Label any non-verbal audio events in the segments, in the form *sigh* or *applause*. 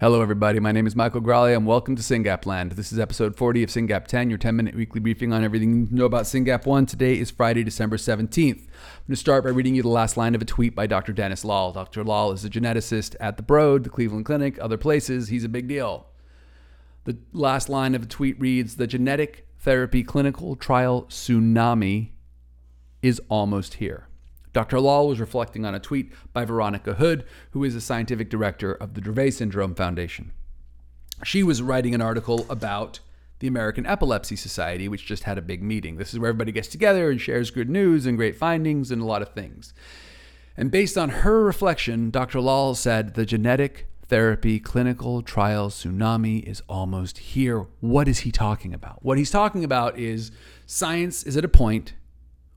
Hello, everybody. My name is Michael Graglia, and welcome to SYNGAP Land. This is episode 40 of SYNGAP 10, your 10 minute weekly briefing on everything you know about SYNGAP 1. Today is Friday, December 17th. I'm going to start by reading you the last line of a tweet by Dr. Dennis Lal. Dr. Lal is a geneticist at the Broad, the Cleveland Clinic, other places. He's a big deal. The last line of a tweet reads The genetic therapy clinical trial tsunami is almost here. Dr. Lal was reflecting on a tweet by Veronica Hood, who is a scientific director of the Dravet Syndrome Foundation. She was writing an article about the American Epilepsy Society, which just had a big meeting. This is where everybody gets together and shares good news and great findings and a lot of things. And based on her reflection, Dr. Lal said the genetic therapy clinical trial tsunami is almost here. What is he talking about? What he's talking about is science is at a point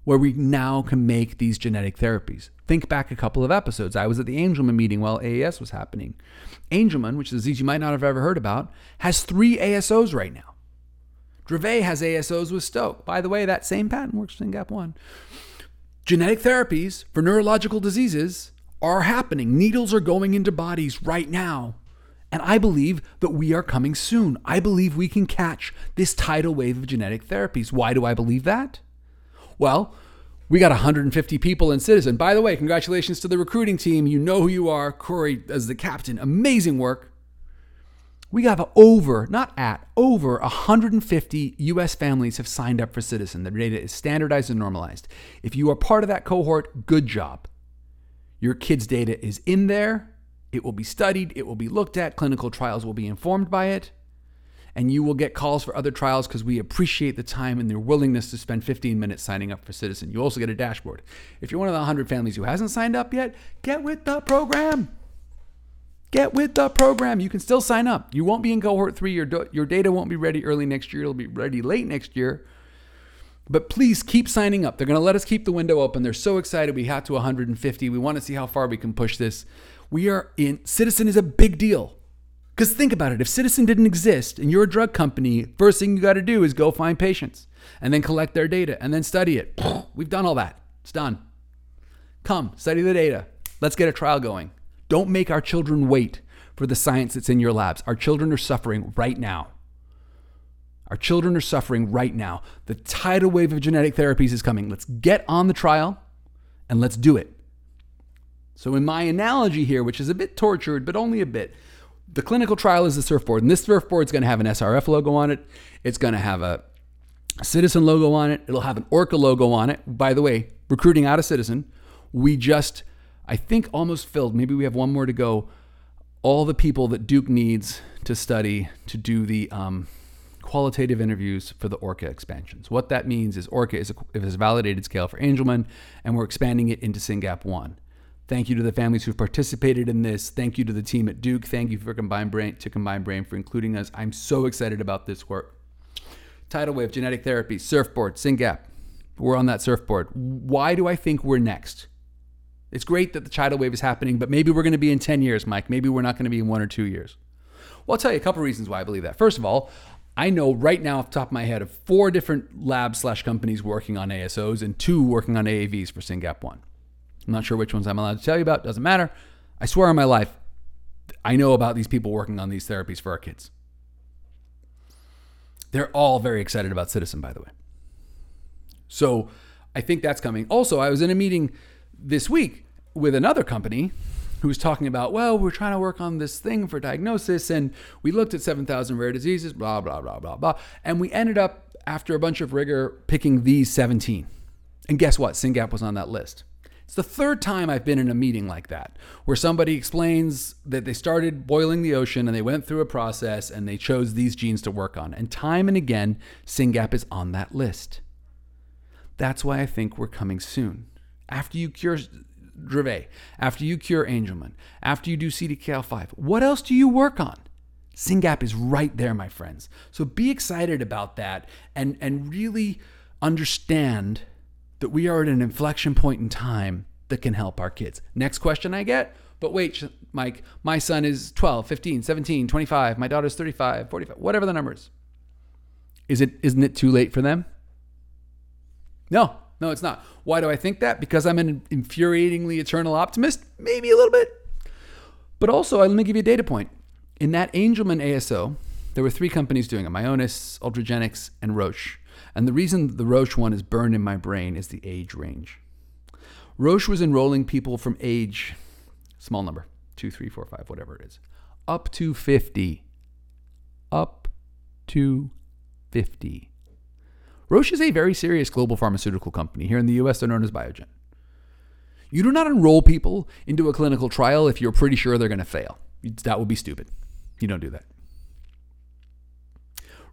where we now can make these genetic therapies. Think back a couple of episodes. I was at the Angelman meeting while AES was happening. Angelman, which is a disease you might not have ever heard about, has three ASOs right now. Dravet has ASOs with Stoke. By the way, that same patent works in Gap 1. Genetic therapies for neurological diseases are happening. Needles are going into bodies right now. And I believe that we are coming soon. I believe we can catch this tidal wave of genetic therapies. Why do I believe that? Well, we got 150 people in Citizen. By the way, congratulations to the recruiting team. You know who you are. Corey as the captain. Amazing work. We have over, not at, over 150 US families have signed up for Citizen. Their data is standardized and normalized. If you are part of that cohort, good job. Your kid's data is in there. It will be studied, it will be looked at, clinical trials will be informed by it and you will get calls for other trials because we appreciate the time and their willingness to spend 15 minutes signing up for Citizen. You also get a dashboard. If you're one of the 100 families who hasn't signed up yet, get with the program. Get with the program. You can still sign up. You won't be in cohort three. Your, your data won't be ready early next year. It'll be ready late next year. But please keep signing up. They're going to let us keep the window open. They're so excited. We got to 150. We want to see how far we can push this. We are in, Citizen is a big deal. Because think about it if Citizen didn't exist and you're a drug company, first thing you got to do is go find patients and then collect their data and then study it. *sniffs* We've done all that. It's done. Come, study the data. Let's get a trial going. Don't make our children wait for the science that's in your labs. Our children are suffering right now. Our children are suffering right now. The tidal wave of genetic therapies is coming. Let's get on the trial and let's do it. So, in my analogy here, which is a bit tortured, but only a bit, the clinical trial is the surfboard, and this surfboard is going to have an SRF logo on it. It's going to have a Citizen logo on it. It'll have an Orca logo on it. By the way, recruiting out of Citizen, we just, I think, almost filled. Maybe we have one more to go. All the people that Duke needs to study to do the um, qualitative interviews for the ORCA expansions. What that means is ORCA is a, is a validated scale for Angelman, and we're expanding it into SYNGAP 1. Thank you to the families who've participated in this. Thank you to the team at Duke. Thank you for Combined Brain to Combined Brain for including us. I'm so excited about this work. Tidal Wave, genetic therapy, surfboard, SYNGAP. We're on that surfboard. Why do I think we're next? It's great that the tidal wave is happening, but maybe we're going to be in 10 years, Mike. Maybe we're not going to be in one or two years. Well, I'll tell you a couple reasons why I believe that. First of all, I know right now off the top of my head of four different labs slash companies working on ASOs and two working on AAVs for SYNGAP 1. I'm not sure which ones I'm allowed to tell you about. Doesn't matter. I swear on my life, I know about these people working on these therapies for our kids. They're all very excited about Citizen, by the way. So I think that's coming. Also, I was in a meeting this week with another company who was talking about, well, we're trying to work on this thing for diagnosis, and we looked at 7,000 rare diseases, blah, blah, blah, blah, blah. And we ended up, after a bunch of rigor, picking these 17. And guess what? SYNGAP was on that list. It's the third time I've been in a meeting like that, where somebody explains that they started boiling the ocean and they went through a process and they chose these genes to work on. And time and again, SYNGAP is on that list. That's why I think we're coming soon. After you cure Dravet, after you cure Angelman, after you do CDKL5, what else do you work on? SYNGAP is right there, my friends. So be excited about that and, and really understand that we are at an inflection point in time that can help our kids. Next question I get, but wait, Mike, my son is 12, 15, 17, 25, my daughter's 35, 45, whatever the number is. Is it isn't it too late for them? No, no, it's not. Why do I think that? Because I'm an infuriatingly eternal optimist? Maybe a little bit. But also, let me give you a data point. In that Angelman ASO, there were three companies doing it Myonis, Ultragenyx, and Roche. And the reason the Roche one is burned in my brain is the age range. Roche was enrolling people from age, small number, two, three, four, five, whatever it is, up to 50. Up to 50. Roche is a very serious global pharmaceutical company. Here in the US, they're known as Biogen. You do not enroll people into a clinical trial if you're pretty sure they're going to fail. That would be stupid. You don't do that.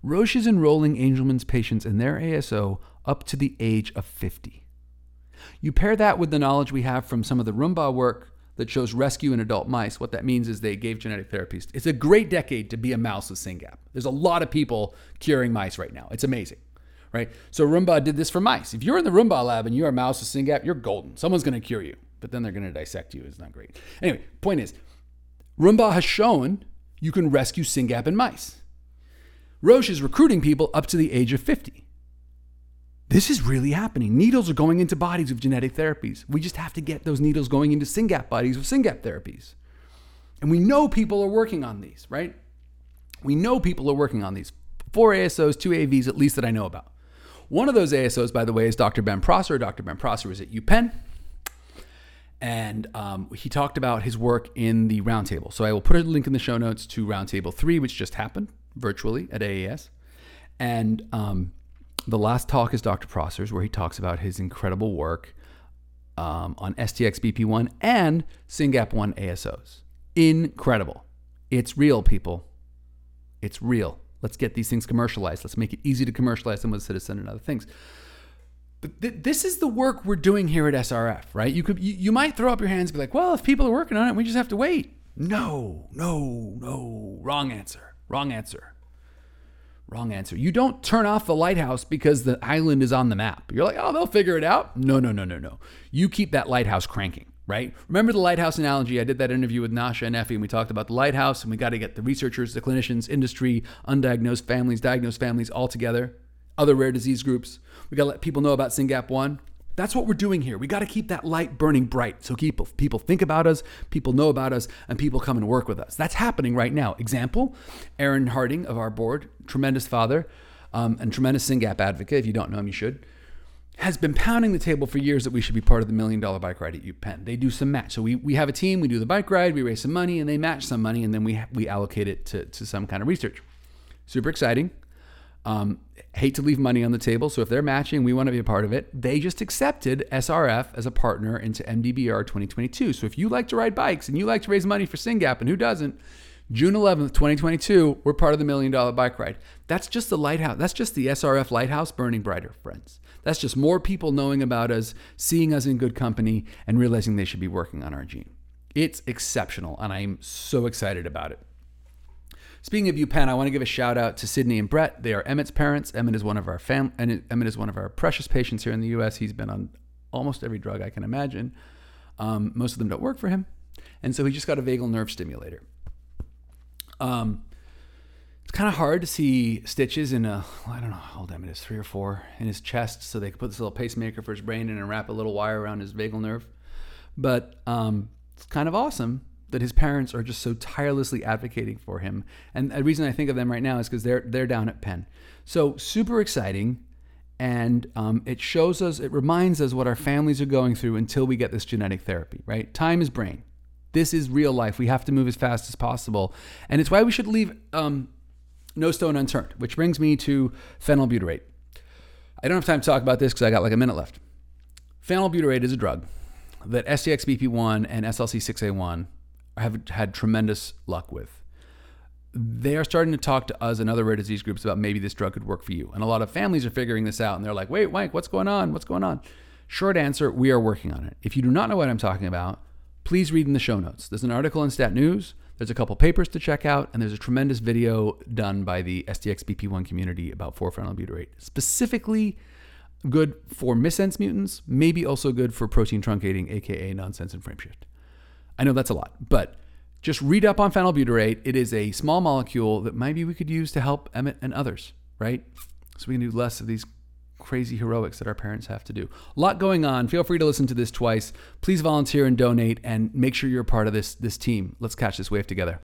Roche is enrolling Angelman's patients in their ASO up to the age of 50. You pair that with the knowledge we have from some of the Rumbaugh work that shows rescue in adult mice. What that means is they gave genetic therapies. It's a great decade to be a mouse with SYNGAP. There's a lot of people curing mice right now. It's amazing, right? So Rumbaugh did this for mice. If you're in the Rumbaugh lab and you're a mouse with SYNGAP, you're golden. Someone's going to cure you, but then they're going to dissect you. It's not great. Anyway, point is, Rumbaugh has shown you can rescue SYNGAP in mice. Roche is recruiting people up to the age of 50. This is really happening. Needles are going into bodies with genetic therapies. We just have to get those needles going into SYNGAP bodies with SYNGAP therapies. And we know people are working on these, right? We know people are working on these. Four ASOs, two AVs, at least that I know about. One of those ASOs, by the way, is Dr. Ben Prosser. Dr. Ben Prosser was at UPenn. And um, he talked about his work in the roundtable. So I will put a link in the show notes to Roundtable 3, which just happened virtually at AES. And um, the last talk is Dr. Prosser's, where he talks about his incredible work um, on STXBP1 and SYNGAP1 ASOs. Incredible. It's real, people. It's real. Let's get these things commercialized. Let's make it easy to commercialize them with Citizen and other things. But th- this is the work we're doing here at SRF, right? You could you, you might throw up your hands and be like, "Well, if people are working on it, we just have to wait." No, no, no. Wrong answer. Wrong answer. Wrong answer. You don't turn off the lighthouse because the island is on the map. You're like, oh, they'll figure it out. No, no, no, no, no. You keep that lighthouse cranking, right? Remember the lighthouse analogy? I did that interview with Nasha and Effie, and we talked about the lighthouse, and we got to get the researchers, the clinicians, industry, undiagnosed families, diagnosed families all together, other rare disease groups. We got to let people know about SYNGAP1. That's what we're doing here. We got to keep that light burning bright so people, people think about us, people know about us, and people come and work with us. That's happening right now. Example Aaron Harding of our board, tremendous father um, and tremendous SYNGAP advocate. If you don't know him, you should. Has been pounding the table for years that we should be part of the million dollar bike ride at UPenn. They do some match. So we, we have a team, we do the bike ride, we raise some money, and they match some money, and then we, we allocate it to, to some kind of research. Super exciting. Um, hate to leave money on the table. So if they're matching, we want to be a part of it. They just accepted SRF as a partner into MDBR 2022. So if you like to ride bikes and you like to raise money for SYNGAP, and who doesn't, June 11th, 2022, we're part of the Million Dollar Bike Ride. That's just the lighthouse. That's just the SRF lighthouse burning brighter, friends. That's just more people knowing about us, seeing us in good company, and realizing they should be working on our gene. It's exceptional, and I'm so excited about it. Speaking of UPenn, I want to give a shout out to Sydney and Brett. They are Emmett's parents. Emmett is one of our fam- Emmett is one of our precious patients here in the U.S. He's been on almost every drug I can imagine. Um, most of them don't work for him, and so he just got a vagal nerve stimulator. Um, it's kind of hard to see stitches in a I don't know how old Emmett is, three or four, in his chest, so they could put this little pacemaker for his brain in and wrap a little wire around his vagal nerve. But um, it's kind of awesome that his parents are just so tirelessly advocating for him. And the reason I think of them right now is because they're they're down at Penn. So super exciting, and um, it shows us, it reminds us what our families are going through until we get this genetic therapy. Right? Time is brain. This is real life. We have to move as fast as possible, and it's why we should leave um, no stone unturned. Which brings me to phenylbutyrate. I don't have time to talk about this because I got like a minute left. Phenylbutyrate is a drug that STXBP1 and SLC6A1 have had tremendous luck with. They are starting to talk to us and other rare disease groups about maybe this drug could work for you. And a lot of families are figuring this out and they're like, wait, Mike, what's going on? What's going on? Short answer, we are working on it. If you do not know what I'm talking about, please read in the show notes. There's an article in Stat News, there's a couple papers to check out, and there's a tremendous video done by the STXBP1 community about 4-phenylbutyrate, specifically good for missense mutants, maybe also good for protein truncating, aka nonsense and frameshift. I know that's a lot, but just read up on phenylbutyrate. It is a small molecule that maybe we could use to help Emmett and others, right? So we can do less of these crazy heroics that our parents have to do. A lot going on. Feel free to listen to this twice. Please volunteer and donate and make sure you're a part of this this team. Let's catch this wave together.